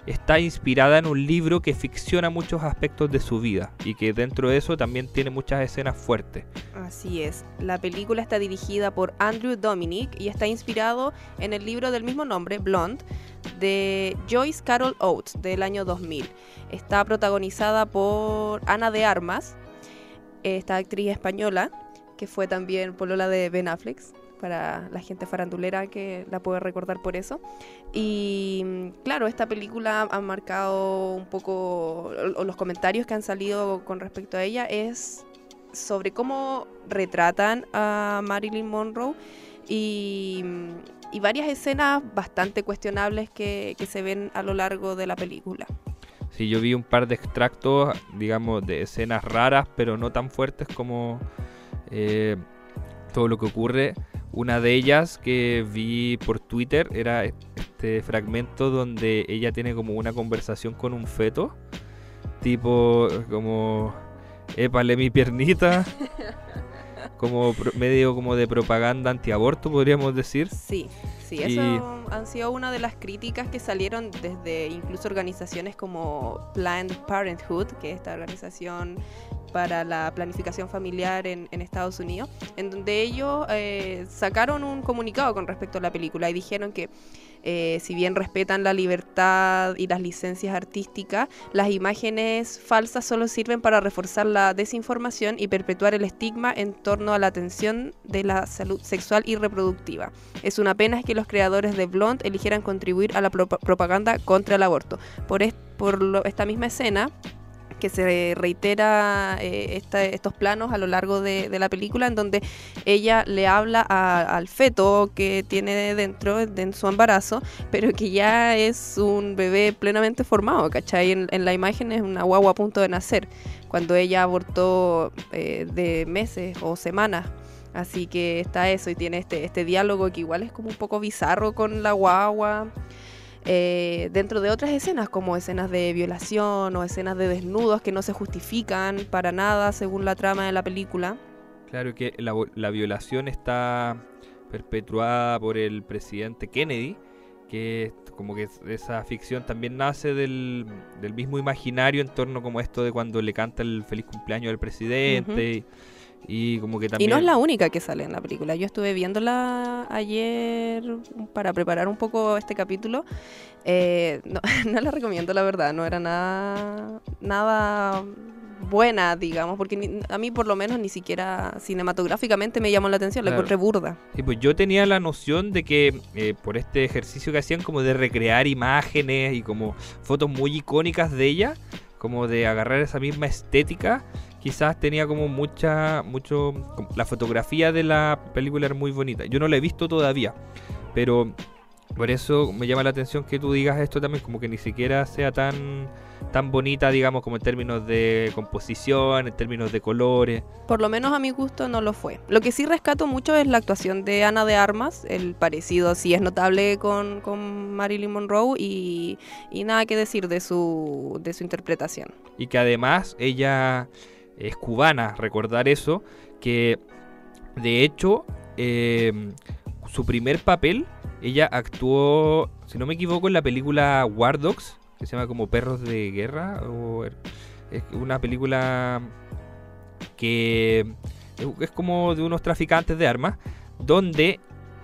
está inspirada en un libro que ficciona muchos aspectos de su vida y que dentro de eso también tiene muchas escenas fuertes. Así es, la película está dirigida por Andrew Dominic y está inspirado en el libro del mismo nombre, Blonde, de Joyce Carol Oates del año 2000. Está protagonizada por Ana de Armas, esta actriz española, que fue también polola de Ben Affleck, para la gente farandulera que la puede recordar por eso. Y mm, claro, esta película ha marcado un poco, o los comentarios que han salido con respecto a ella es sobre cómo retratan a Marilyn Monroe y, mm, y varias escenas bastante cuestionables que, que se ven a lo largo de la película. Sí, yo vi un par de extractos, digamos, de escenas raras, pero no tan fuertes como eh, todo lo que ocurre. Una de ellas que vi por Twitter era este fragmento donde ella tiene como una conversación con un feto. Tipo, como, épale mi piernita. Como medio como de propaganda antiaborto, podríamos decir. Sí, sí, Y- eso han sido una de las críticas que salieron desde incluso organizaciones como Planned Parenthood, que es esta organización para la planificación familiar en, en Estados Unidos, en donde ellos eh, sacaron un comunicado con respecto a la película y dijeron que eh, si bien respetan la libertad y las licencias artísticas, las imágenes falsas solo sirven para reforzar la desinformación y perpetuar el estigma en torno a la atención de la salud sexual y reproductiva. Es una pena que los creadores de Blonde eligieran contribuir a la pro- propaganda contra el aborto. Por, esta misma escena, que se reitera eh, estos planos a lo largo de, la película en donde ella le habla a- al feto que tiene dentro de en su embarazo, pero que ya es un bebé plenamente formado, ¿cachai? En, en la imagen es una guagua a punto de nacer, cuando ella abortó eh, de meses o semanas. Así que está eso y tiene este, este diálogo que igual es como un poco bizarro con la guagua eh, dentro de otras escenas, como escenas de violación o escenas de desnudos que no se justifican para nada según la trama de la película. Claro que la, violación está perpetuada por el presidente Kennedy, que como que es- esa ficción también nace del, del mismo imaginario en torno como esto de cuando le canta el feliz cumpleaños al presidente y, y como que Y también... no es la única que sale en la película. Yo estuve viéndola ayer para preparar un poco este capítulo. Eh, no, no la recomiendo, la verdad. No era nada, nada buena, digamos, porque ni- a mí por lo menos ni siquiera cinematográficamente me llamó la atención. La Claro. encontré burda. Sí, pues yo tenía la noción de que eh, por este ejercicio que hacían como de recrear imágenes y como fotos muy icónicas de ella, como de agarrar esa misma estética, quizás tenía como mucha, mucho, la fotografía de la película era muy bonita. Yo no la he visto todavía, pero por eso me llama la atención que tú digas esto también, como que ni siquiera sea tan, tan bonita, digamos, como en términos de composición, en términos de colores. Por lo menos a mi gusto no lo fue. Lo que sí rescato mucho es la actuación de Ana de Armas. El parecido sí es notable con, con Marilyn Monroe y, y nada que decir de su, de su interpretación. y que además ella es cubana, recordar eso, que de hecho eh, su primer papel, ella actuó, si no me equivoco, en la película War Dogs, que se llama como Perros de Guerra, o er- es una película que es como de unos traficantes de armas, donde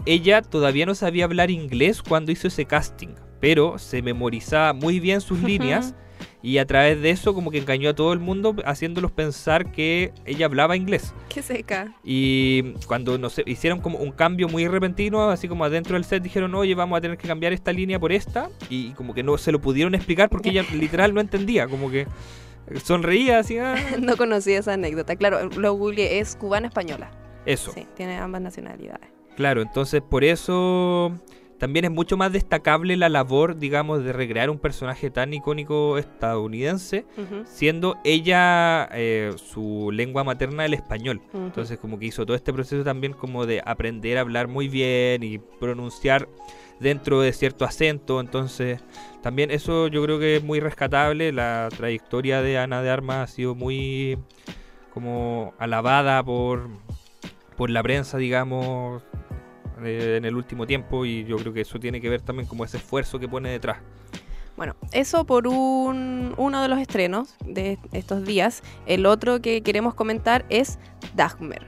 ella todavía no sabía hablar inglés cuando hizo ese casting, pero se memorizaba muy bien sus líneas y a través de eso como que engañó a todo el mundo haciéndolos pensar que ella hablaba inglés. Qué seca. Y cuando no sé, hicieron como un cambio muy repentino, así como adentro del set dijeron, oye, vamos a tener que cambiar esta línea por esta, y como que no se lo pudieron explicar porque ella literal no entendía, como que sonreía así, ah, no conocía esa anécdota. Claro, lo googleé, es cubana-española. eso. Sí, tiene ambas nacionalidades. Claro, entonces por eso también es mucho más destacable la labor, digamos, de recrear un personaje tan icónico estadounidense, siendo ella eh, su lengua materna el español. Entonces como que hizo todo este proceso también como de aprender a hablar muy bien y pronunciar dentro de cierto acento. Entonces también eso yo creo que es muy rescatable. La trayectoria de Ana de Armas ha sido muy como alabada por, por la prensa, digamos, eh, en el último tiempo y yo creo que eso tiene que ver también como ese esfuerzo que pone detrás. Bueno, eso por un, uno de los estrenos de estos días. El otro que queremos comentar es Dahmer.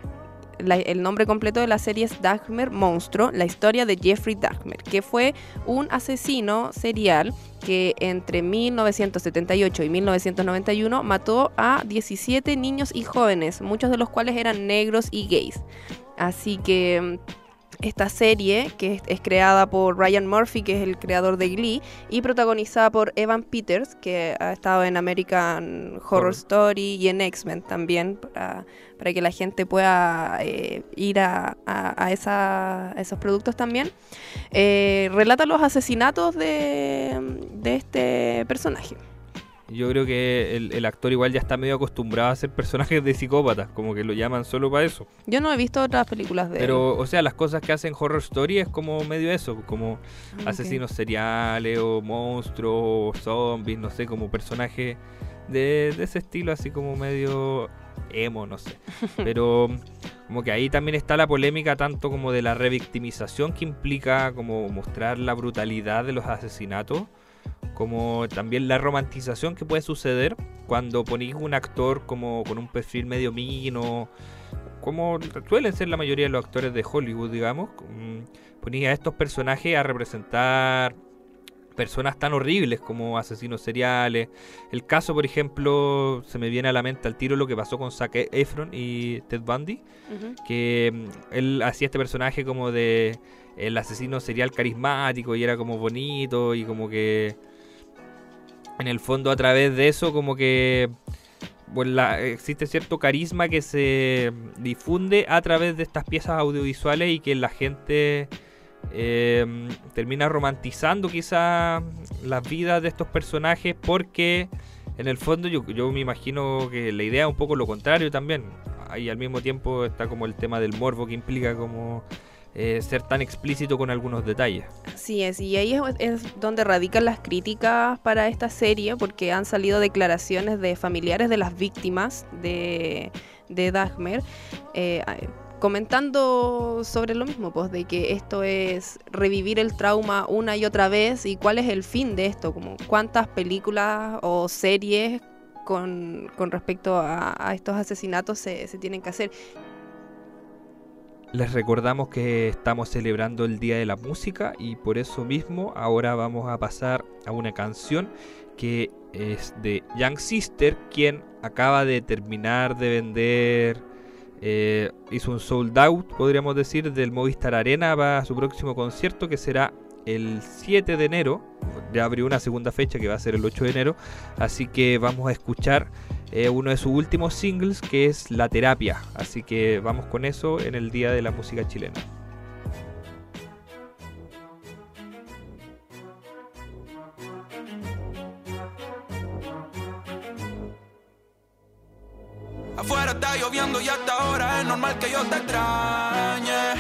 La- el nombre completo de la serie es Dahmer Monstruo, la historia de Jeffrey Dahmer, que fue un asesino serial que entre 1978 y 1991 mató a 17 niños y jóvenes, muchos de los cuales eran negros y gays. Así que esta serie, que es, es creada por Ryan Murphy, que es el creador de Glee, y protagonizada por Evan Peters, que ha estado en American Horror. Story y en X-Men también, para, para que la gente pueda eh, ir a, a- a esa- a esos productos también. Eh, relata los asesinatos de, de este personaje. Yo creo que el, el actor igual ya está medio acostumbrado a hacer personajes de psicópatas, como que lo llaman solo para eso. Yo no he visto otras películas de él. Pero, o sea, las cosas que hacen Horror Story es como medio eso, como Ah, asesinos seriales o monstruos o zombies, no sé, como personajes de, de ese estilo, así como medio emo, no sé. Pero como que ahí también está la polémica tanto como de la revictimización que implica como mostrar la brutalidad de los asesinatos como también la romantización que puede suceder cuando ponéis un actor como con un perfil medio mino, como suelen ser la mayoría de los actores de Hollywood, digamos, mm, ponéis a estos personajes a representar personas tan horribles como asesinos seriales. El caso, por ejemplo, se me viene a la mente al tiro lo que pasó con Zac Efron y Ted Bundy, que mm, él hacía este personaje como de el asesino serial carismático y era como bonito y como que en el fondo a través de eso como que bueno, la- existe cierto carisma que se difunde a través de estas piezas audiovisuales y que la gente eh, termina romantizando quizás las vidas de estos personajes porque en el fondo yo, yo me imagino que la idea es un poco lo contrario también. Y al mismo tiempo está como el tema del morbo que implica como eh, ser tan explícito con algunos detalles. Así es, y ahí es, es donde radican las críticas para esta serie, porque han salido declaraciones de familiares de las víctimas de, de Dagmer, eh, comentando sobre lo mismo, pues de que esto es revivir el trauma una y otra vez y cuál es el fin de esto, como cuántas películas o series con, con respecto a, a estos asesinatos se, se tienen que hacer. Les recordamos que estamos celebrando el Día de la Música y por eso mismo ahora vamos a pasar a una canción que es de Young Sister, quien acaba de terminar de vender, eh, hizo un sold out, podríamos decir, del Movistar Arena para su próximo concierto que será el 7 de enero. Ya abrió una segunda fecha que va a ser el 8 de enero, así que vamos a escuchar eh, uno de sus últimos singles que es La Terapia. Así que vamos con eso en el Día de la Música Chilena. Afuera está lloviendo y hasta ahora es normal que yo te extrañe.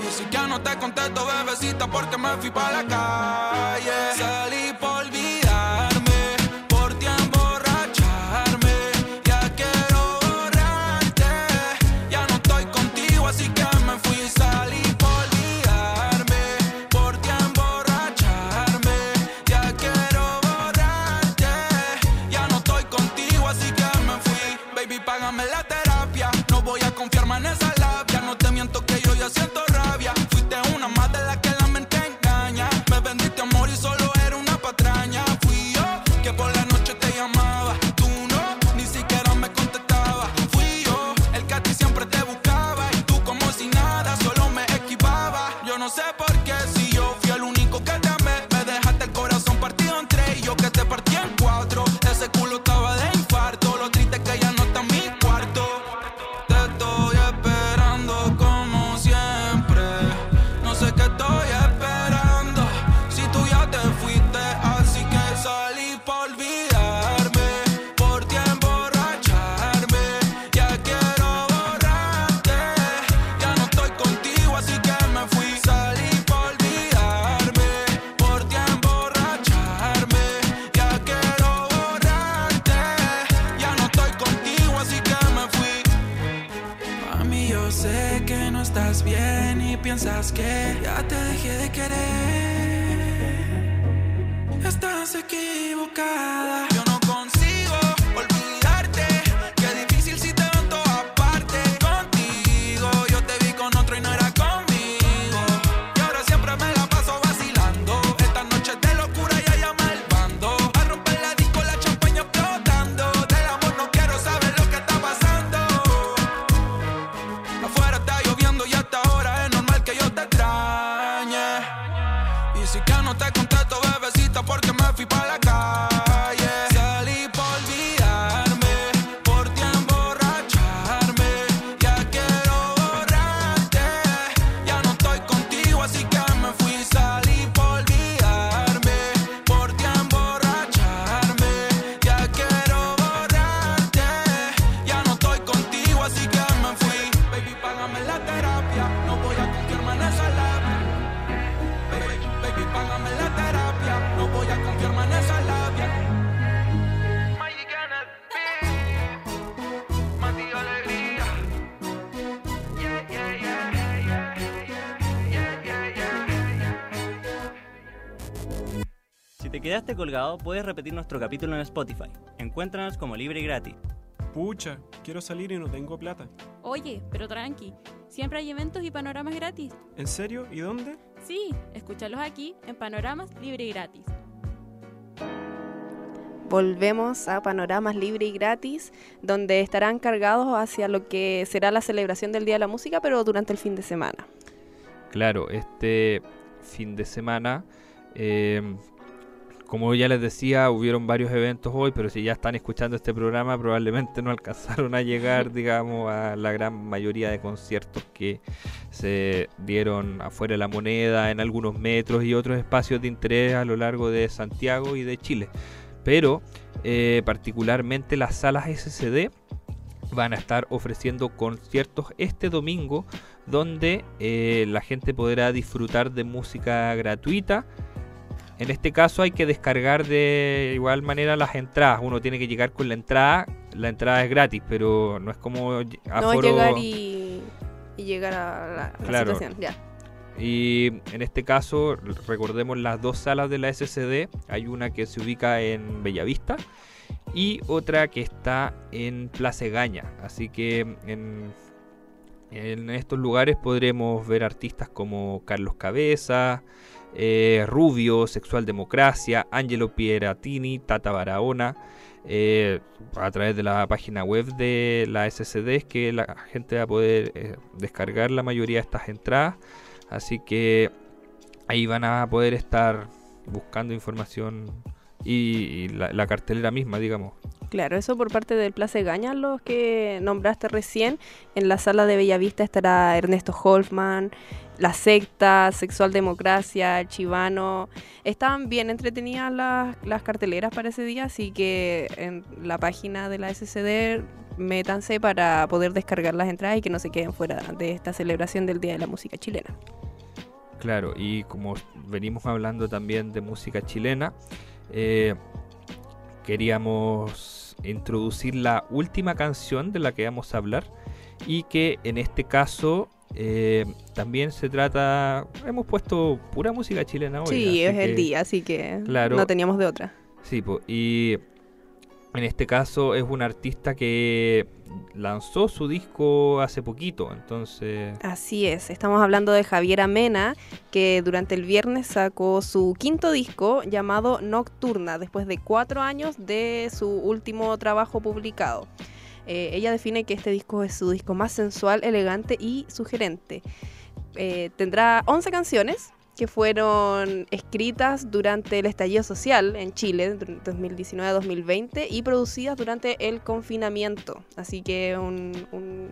Y si ya no te contesto, bebecita, porque me fui para la calle. Salí quedaste colgado? Puedes repetir nuestro capítulo en Spotify. Encuéntranos como libre y gratis. Pucha, quiero salir y no tengo plata. Oye, pero tranqui, siempre hay eventos y panoramas gratis. ¿En serio? ¿Y dónde? Sí, escúchalos aquí en Panoramas Libre y Gratis. Volvemos a Panoramas Libre y Gratis, donde estarán cargados hacia lo que será la celebración del Día de la Música, pero durante el fin de semana. Claro, este fin de semana, eh, como ya les decía, hubieron varios eventos hoy, pero si ya están escuchando este programa, probablemente no alcanzaron a llegar, digamos, a la gran mayoría de conciertos que se dieron afuera de la moneda, en algunos metros y otros espacios de interés a lo largo de Santiago y de Chile. Pero eh, particularmente las salas SCD van a estar ofreciendo conciertos este domingo donde eh, la gente podrá disfrutar de música gratuita. En este caso hay que descargar de igual manera las entradas. Uno tiene que llegar con la entrada. La entrada es gratis, pero no es como No aforo- es llegar y, y llegar a la, a la Claro. situación. Ya. Y en este caso, recordemos las dos salas de la SCD. Hay una que se ubica en Bellavista y otra que está en Plaza Gaña. Así que en, en estos lugares podremos ver artistas como Carlos Cabeza, eh, Rubio, Sexual Democracia, Angelo Pieratini, Tata Barahona. eh, a través de la página web de la SCD es que la gente va a poder eh, descargar la mayoría de estas entradas. Así que ahí van a poder estar buscando información y, la cartelera misma, digamos. Claro, eso por parte del Place Gaña, los que nombraste recién. En la sala de Bellavista estará Ernesto Holfman, La Secta, Sexual Democracia, Chivano. Están bien entretenidas las, las carteleras para ese día, así que en la página de la SCD métanse para poder descargar las entradas y que no se queden fuera de esta celebración del Día de la Música Chilena. Claro, y como venimos hablando también de música chilena, eh, queríamos introducir la última canción de la que vamos a hablar y que en este caso eh, también se trata, hemos puesto pura música chilena hoy. sí, es el día, así que Claro. no teníamos de otra. Sí, po, y en este caso es un artista que lanzó su disco hace poquito, entonces... Así es, estamos hablando de Javier Amena, que durante el viernes sacó su quinto disco llamado Nocturna, después de cuatro años de su último trabajo publicado. Eh, ella define que este disco es su disco más sensual, elegante y sugerente. Eh, tendrá 11 canciones que fueron escritas durante el estallido social en Chile, dur- 2019-2020, y producidas durante el confinamiento. Así que un, un,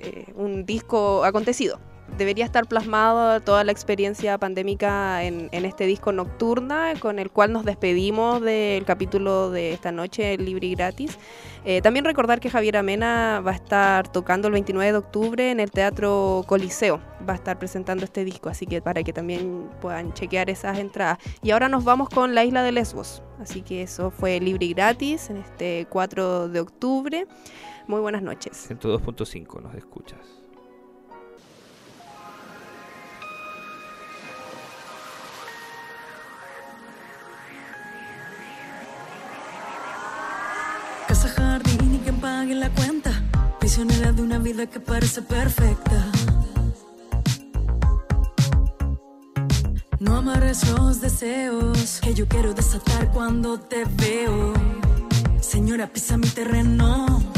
eh, un disco acontecido. Debería estar plasmado toda la experiencia pandémica en, en este disco Nocturna, con el cual nos despedimos del capítulo de esta noche, libre y gratis. Eh, también recordar que Javier Amena va a estar tocando el 29 de octubre en el Teatro Coliseo. Va a estar presentando este disco, así que para que también puedan chequear esas entradas. Y ahora nos vamos con la isla de Lesbos. Así que eso fue libre y gratis en este 4 de octubre. Muy buenas noches. 102.5 nos escuchas. Y quien pague la cuenta. Prisionera de una vida que parece perfecta. No amarres los deseos que yo quiero desatar cuando te veo. Señora, pisa mi terreno.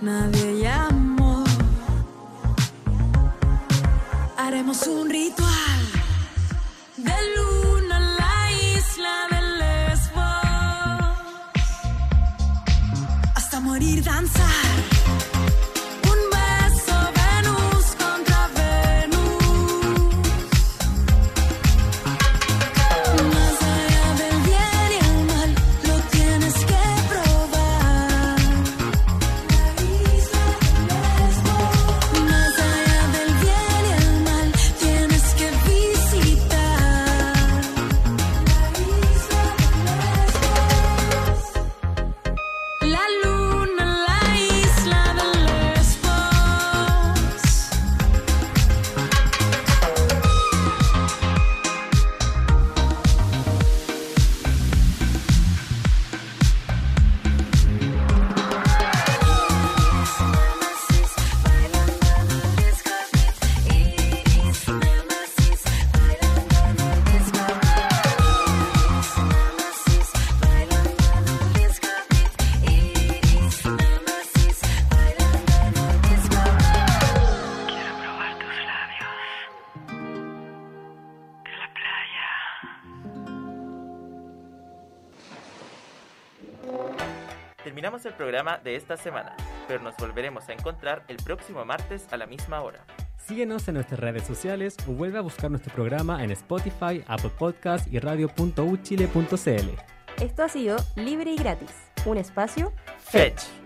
Nadie llamó. Haremos un ritual de luna en la isla de Lesbos hasta morir danzar. Programa de esta semana, pero nos volveremos a encontrar el próximo martes a la misma hora. Síguenos en nuestras redes sociales o vuelve a buscar nuestro programa en Spotify, Apple Podcast y radio.uchile.cl. Esto ha sido Libre y Gratis, un espacio Fetch.